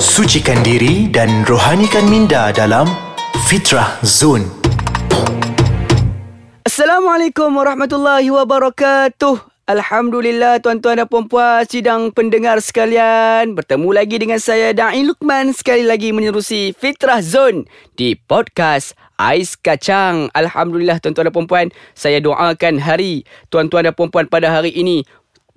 Sucikan diri dan rohanikan minda dalam Fitrah Zone. Assalamualaikum warahmatullahi wabarakatuh. Alhamdulillah tuan-tuan dan puan-puan sidang pendengar sekalian Bertemu lagi dengan saya Da'i Lukman Sekali lagi menerusi Fitrah Zone Di podcast Ais Kacang Alhamdulillah tuan-tuan dan puan-puan Saya doakan hari tuan-tuan dan puan-puan pada hari ini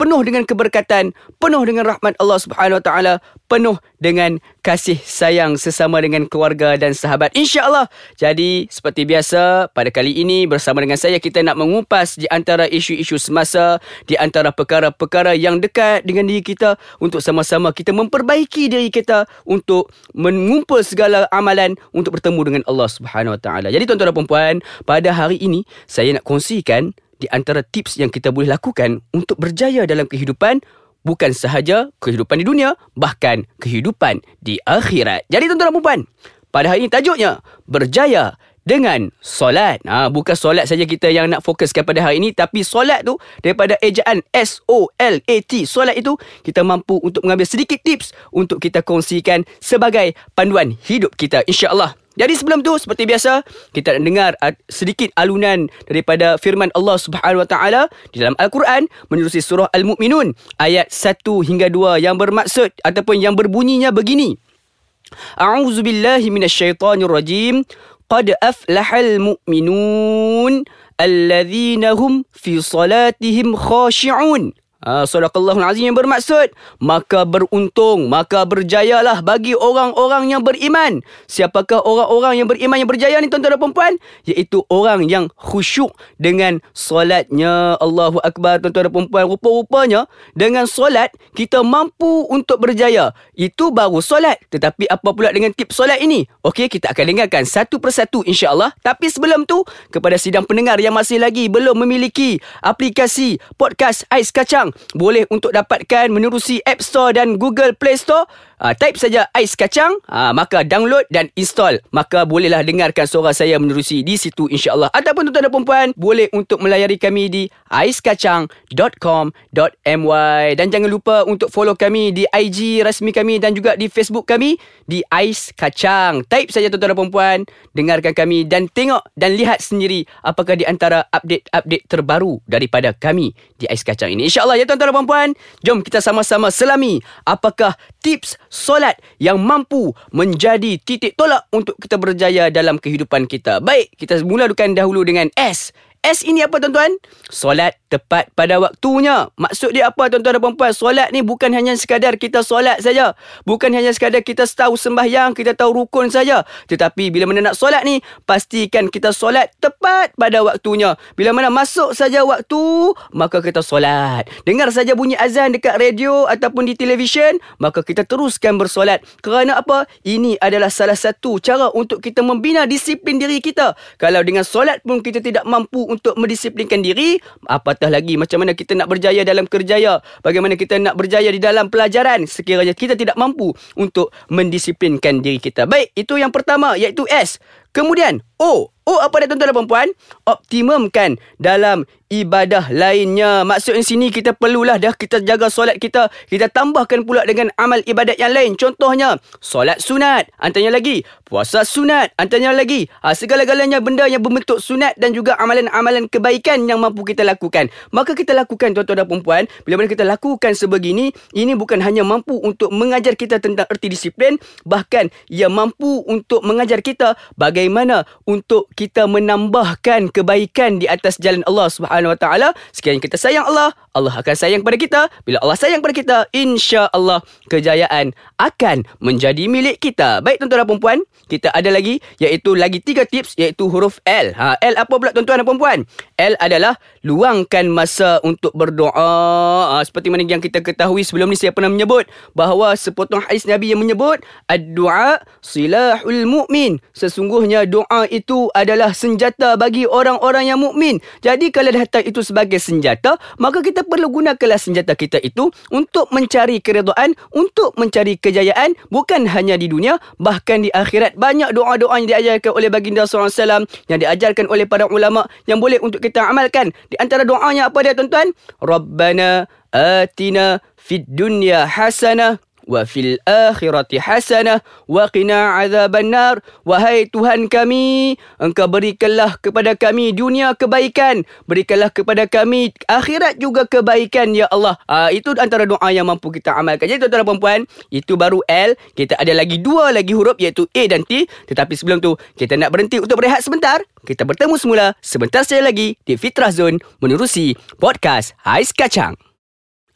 penuh dengan keberkatan, penuh dengan rahmat Allah Subhanahu Wa Taala, penuh dengan kasih sayang sesama dengan keluarga dan sahabat. Insya-Allah. Jadi seperti biasa pada kali ini bersama dengan saya kita nak mengupas di antara isu-isu semasa, di antara perkara-perkara yang dekat dengan diri kita untuk sama-sama kita memperbaiki diri kita untuk mengumpul segala amalan untuk bertemu dengan Allah Subhanahu Wa Taala. Jadi tuan-tuan dan puan-puan, pada hari ini saya nak kongsikan di antara tips yang kita boleh lakukan untuk berjaya dalam kehidupan bukan sahaja kehidupan di dunia bahkan kehidupan di akhirat. Jadi tuan-tuan dan puan, pada hari ini tajuknya berjaya dengan solat. Ha, bukan solat saja kita yang nak fokuskan pada hari ini tapi solat tu daripada ejaan S O L A T. Solat itu kita mampu untuk mengambil sedikit tips untuk kita kongsikan sebagai panduan hidup kita insya-Allah. Jadi sebelum tu seperti biasa kita nak dengar sedikit alunan daripada firman Allah Subhanahu Wa Taala di dalam Al-Quran menerusi surah Al-Mu'minun ayat 1 hingga 2 yang bermaksud ataupun yang berbunyinya begini. A'udzu billahi minasyaitonir rajim. Qad aflahal mu'minun alladhina hum fi salatihim khashi'un. Uh, Sadaqallahul Azim yang bermaksud Maka beruntung Maka berjayalah Bagi orang-orang yang beriman. Siapakah orang-orang yang beriman Yang berjaya ni tuan-tuan dan perempuan Iaitu orang yang khusyuk Dengan solatnya. Allahu Akbar tuan-tuan dan perempuan Rupa-rupanya Dengan solat Kita mampu untuk berjaya. Itu baru solat. Tetapi apa pula dengan tips solat ini? Okey kita akan dengarkan Satu persatu insyaAllah. Tapi sebelum tu Kepada sidang pendengar Yang masih lagi Belum memiliki Aplikasi Podcast Ais Kacang boleh untuk dapatkan menerusi App Store dan Google Play Store uh, type saja ais kacang uh, maka download dan install. Maka bolehlah dengarkan suara saya menerusi di situ insyaallah. Ataupun tuan-tuan dan puan boleh untuk melayari kami di aiskacang.com.my dan jangan lupa untuk follow kami di IG rasmi kami dan juga di Facebook kami di ais kacang. Type saja tuan-tuan dan puan dengarkan kami dan tengok dan lihat sendiri apakah di antara update-update terbaru daripada kami di ais kacang ini. Insyaallah ya tuan-tuan dan puan jom kita sama-sama selami apakah tips solat yang mampu menjadi titik tolak untuk kita berjaya dalam kehidupan kita. Baik, kita mulakan dahulu dengan S. S ini apa tuan-tuan? Solat tepat pada waktunya. Maksud dia apa tuan-tuan dan puan-puan? Solat ni bukan hanya sekadar kita solat saja. Bukan hanya sekadar kita tahu sembahyang, kita tahu rukun saja. Tetapi bila mana nak solat ni, pastikan kita solat tepat pada waktunya. Bila mana masuk saja waktu, maka kita solat. Dengar saja bunyi azan dekat radio ataupun di televisyen, maka kita teruskan bersolat. Kerana apa? Ini adalah salah satu cara untuk kita membina disiplin diri kita. Kalau dengan solat pun kita tidak mampu untuk mendisiplinkan diri apatah lagi macam mana kita nak berjaya dalam kerjaya? Bagaimana kita nak berjaya di dalam pelajaran? Sekiranya kita tidak mampu untuk mendisiplinkan diri kita. Baik itu yang pertama iaitu S kemudian O Oh apa dia tuan-tuan dan puan Optimumkan dalam ibadah lainnya. Maksudnya sini kita perlulah dah kita jaga solat kita Kita tambahkan pula dengan amal ibadat yang lain. Contohnya solat sunat Antaranya lagi puasa sunat Antaranya lagi ha, Segala-galanya benda yang berbentuk sunat Dan juga amalan-amalan kebaikan yang mampu kita lakukan. Maka kita lakukan tuan-tuan dan puan Bila mana kita lakukan sebegini Ini bukan hanya mampu untuk mengajar kita tentang erti disiplin Bahkan ia mampu untuk mengajar kita Bagaimana untuk kita menambahkan kebaikan di atas jalan Allah Subhanahu Wa Taala. Sekiranya kita sayang Allah, Allah akan sayang pada kita. Bila Allah sayang pada kita, insya-Allah kejayaan akan menjadi milik kita. Baik tuan-tuan dan puan-puan, kita ada lagi iaitu lagi tiga tips iaitu huruf L. Ha, L apa pula tuan-tuan dan puan-puan? L adalah luangkan masa untuk berdoa. Ha, seperti mana yang kita ketahui sebelum ni saya pernah menyebut bahawa sepotong hadis Nabi yang menyebut ad-du'a silahul mu'min. Sesungguhnya doa itu adalah senjata bagi orang-orang yang mukmin. Jadi kalau datang itu sebagai senjata, maka kita perlu gunakanlah senjata kita itu untuk mencari keredaan, untuk mencari kejayaan bukan hanya di dunia, bahkan di akhirat. Banyak doa-doa yang diajarkan oleh baginda SAW yang diajarkan oleh para ulama yang boleh untuk kita amalkan. Di antara doanya apa dia tuan-tuan? Rabbana atina fid dunya hasanah wa fil akhirati hasanah wa qina azaban nar. Wahai Tuhan kami, Engkau berikanlah kepada kami dunia kebaikan, berikanlah kepada kami akhirat juga kebaikan ya Allah. Uh, itu antara doa yang mampu kita amalkan. Jadi tuan-tuan dan puan itu baru L. Kita ada lagi dua lagi huruf iaitu A dan T. Tetapi sebelum tu, kita nak berhenti untuk berehat sebentar. Kita bertemu semula sebentar saja lagi di Fitrah Zone menerusi podcast Ais Kacang.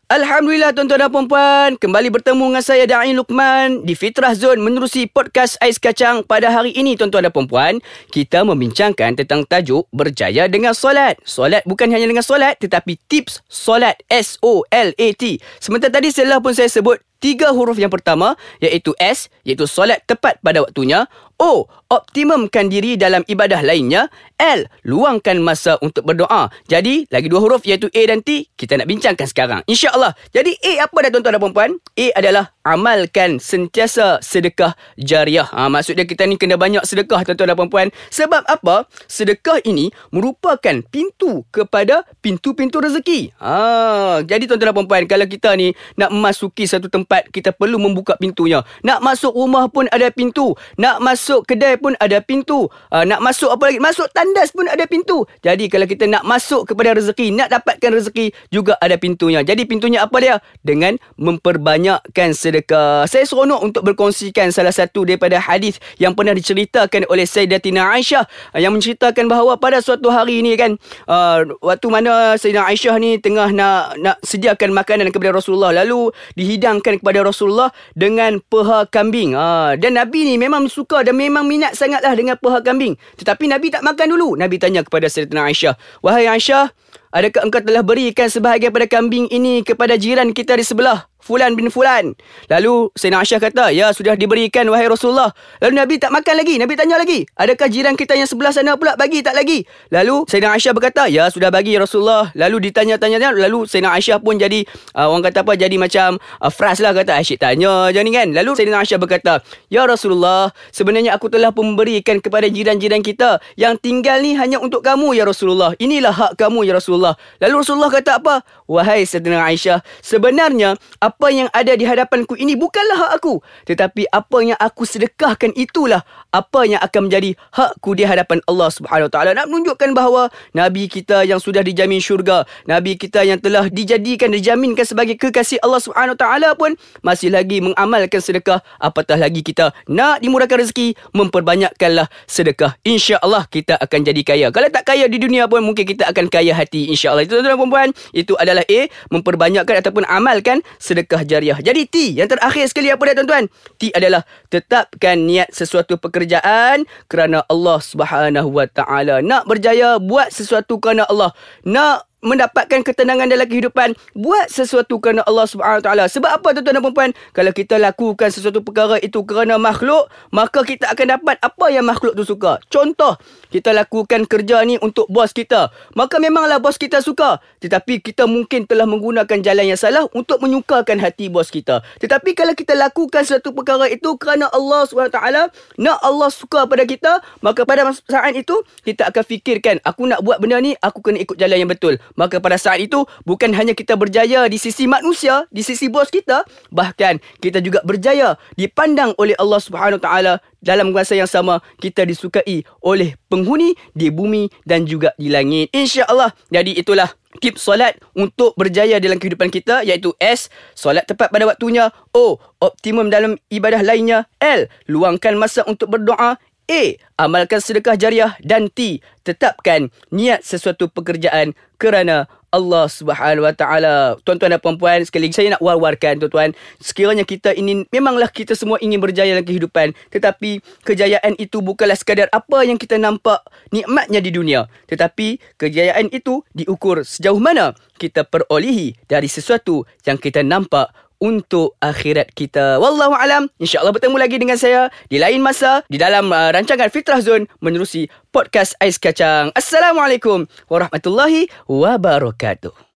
Alhamdulillah tuan-tuan dan puan-puan. Kembali bertemu dengan saya Dain Lukman Di Fitrah Zone menerusi podcast Ais Kacang. Pada hari ini tuan-tuan dan puan-puan Kita membincangkan tentang tajuk Berjaya dengan solat. Solat bukan hanya dengan solat Tetapi tips solat. S-O-L-A-T Sementara tadi setelah pun saya sebut Tiga huruf yang pertama Iaitu S Iaitu solat tepat pada waktunya O. Optimumkan diri dalam ibadah lainnya. L. Luangkan masa untuk berdoa. Jadi, lagi dua huruf iaitu A dan T. Kita nak bincangkan sekarang. InsyaAllah. Jadi, A apa dah tuan-tuan dan perempuan? A adalah amalkan sentiasa sedekah jariah. Ha, maksudnya kita ni kena banyak sedekah tuan-tuan dan perempuan. Sebab apa? Sedekah ini merupakan pintu kepada pintu-pintu rezeki. Ha, jadi tuan-tuan dan perempuan, kalau kita ni nak memasuki satu tempat, kita perlu membuka pintunya. Nak masuk rumah pun ada pintu. Nak masuk masuk kedai pun ada pintu. Uh, nak masuk apa lagi? Masuk tandas pun ada pintu. Jadi kalau kita nak masuk kepada rezeki, nak dapatkan rezeki juga ada pintunya. Jadi pintunya apa dia? Dengan memperbanyakkan sedekah. Saya seronok untuk berkongsikan salah satu daripada hadis yang pernah diceritakan oleh Sayyidatina Aisyah uh, yang menceritakan bahawa pada suatu hari ini kan uh, waktu mana Sayyidatina Aisyah ni tengah nak nak sediakan makanan kepada Rasulullah lalu dihidangkan kepada Rasulullah dengan peha kambing. Uh, dan Nabi ni memang suka dan memang minat sangatlah dengan paha kambing. Tetapi Nabi tak makan dulu. Nabi tanya kepada Sayyidatina Aisyah. Wahai Aisyah, adakah engkau telah berikan sebahagian pada kambing ini kepada jiran kita di sebelah? Fulan bin Fulan. Lalu Sayyidina Aisyah kata, ya sudah diberikan wahai Rasulullah. Lalu Nabi tak makan lagi. Nabi tanya lagi, adakah jiran kita yang sebelah sana pula bagi tak lagi? Lalu Sayyidina Aisyah berkata, ya sudah bagi ya Rasulullah. Lalu ditanya-tanya, lalu Sayyidina Aisyah pun jadi, uh, orang kata apa, jadi macam uh, fras lah kata, asyik tanya je ni kan. Lalu Sayyidina Aisyah berkata, ya Rasulullah, sebenarnya aku telah memberikan kepada jiran-jiran kita yang tinggal ni hanya untuk kamu ya Rasulullah. Inilah hak kamu ya Rasulullah. Lalu Rasulullah kata apa? Wahai Sayyidina Aisyah, sebenarnya apa yang ada di hadapanku ini bukanlah hak aku. Tetapi apa yang aku sedekahkan itulah apa yang akan menjadi hakku di hadapan Allah Subhanahu Taala. Nak menunjukkan bahawa Nabi kita yang sudah dijamin syurga, Nabi kita yang telah dijadikan, dijaminkan sebagai kekasih Allah Subhanahu Taala pun masih lagi mengamalkan sedekah. Apatah lagi kita nak dimurahkan rezeki, memperbanyakkanlah sedekah. Insya Allah kita akan jadi kaya. Kalau tak kaya di dunia pun mungkin kita akan kaya hati. Insya Allah. Itu tuan-tuan perempuan. Itu adalah A. Memperbanyakkan ataupun amalkan sedekah sedekah jariah. Jadi T yang terakhir sekali apa dia tuan-tuan? T adalah tetapkan niat sesuatu pekerjaan kerana Allah Subhanahu Wa Taala. Nak berjaya buat sesuatu kerana Allah. Nak mendapatkan ketenangan dalam kehidupan buat sesuatu kerana Allah Subhanahu taala. Sebab apa tuan-tuan dan puan kalau kita lakukan sesuatu perkara itu kerana makhluk maka kita akan dapat apa yang makhluk tu suka. Contoh kita lakukan kerja ni untuk bos kita. Maka memanglah bos kita suka. Tetapi kita mungkin telah menggunakan jalan yang salah untuk menyukakan hati bos kita. Tetapi kalau kita lakukan sesuatu perkara itu kerana Allah Subhanahu taala nak Allah suka pada kita maka pada saat itu kita akan fikirkan aku nak buat benda ni aku kena ikut jalan yang betul Maka pada saat itu bukan hanya kita berjaya di sisi manusia, di sisi bos kita, bahkan kita juga berjaya dipandang oleh Allah Subhanahu taala dalam masa yang sama kita disukai oleh penghuni di bumi dan juga di langit. Insya-Allah. Jadi itulah tips solat untuk berjaya dalam kehidupan kita iaitu S solat tepat pada waktunya O optimum dalam ibadah lainnya L luangkan masa untuk berdoa A. Amalkan sedekah jariah Dan T. Tetapkan niat sesuatu pekerjaan kerana Allah Subhanahu Wa Taala. Tuan-tuan dan puan-puan, sekali lagi saya nak war-warkan tuan-tuan, sekiranya kita ini memanglah kita semua ingin berjaya dalam kehidupan, tetapi kejayaan itu bukanlah sekadar apa yang kita nampak nikmatnya di dunia, tetapi kejayaan itu diukur sejauh mana kita perolehi dari sesuatu yang kita nampak untuk akhirat kita. Wallahu alam. Insya-Allah bertemu lagi dengan saya di lain masa di dalam uh, rancangan Fitrah Zone menerusi podcast Ais Kacang. Assalamualaikum warahmatullahi wabarakatuh.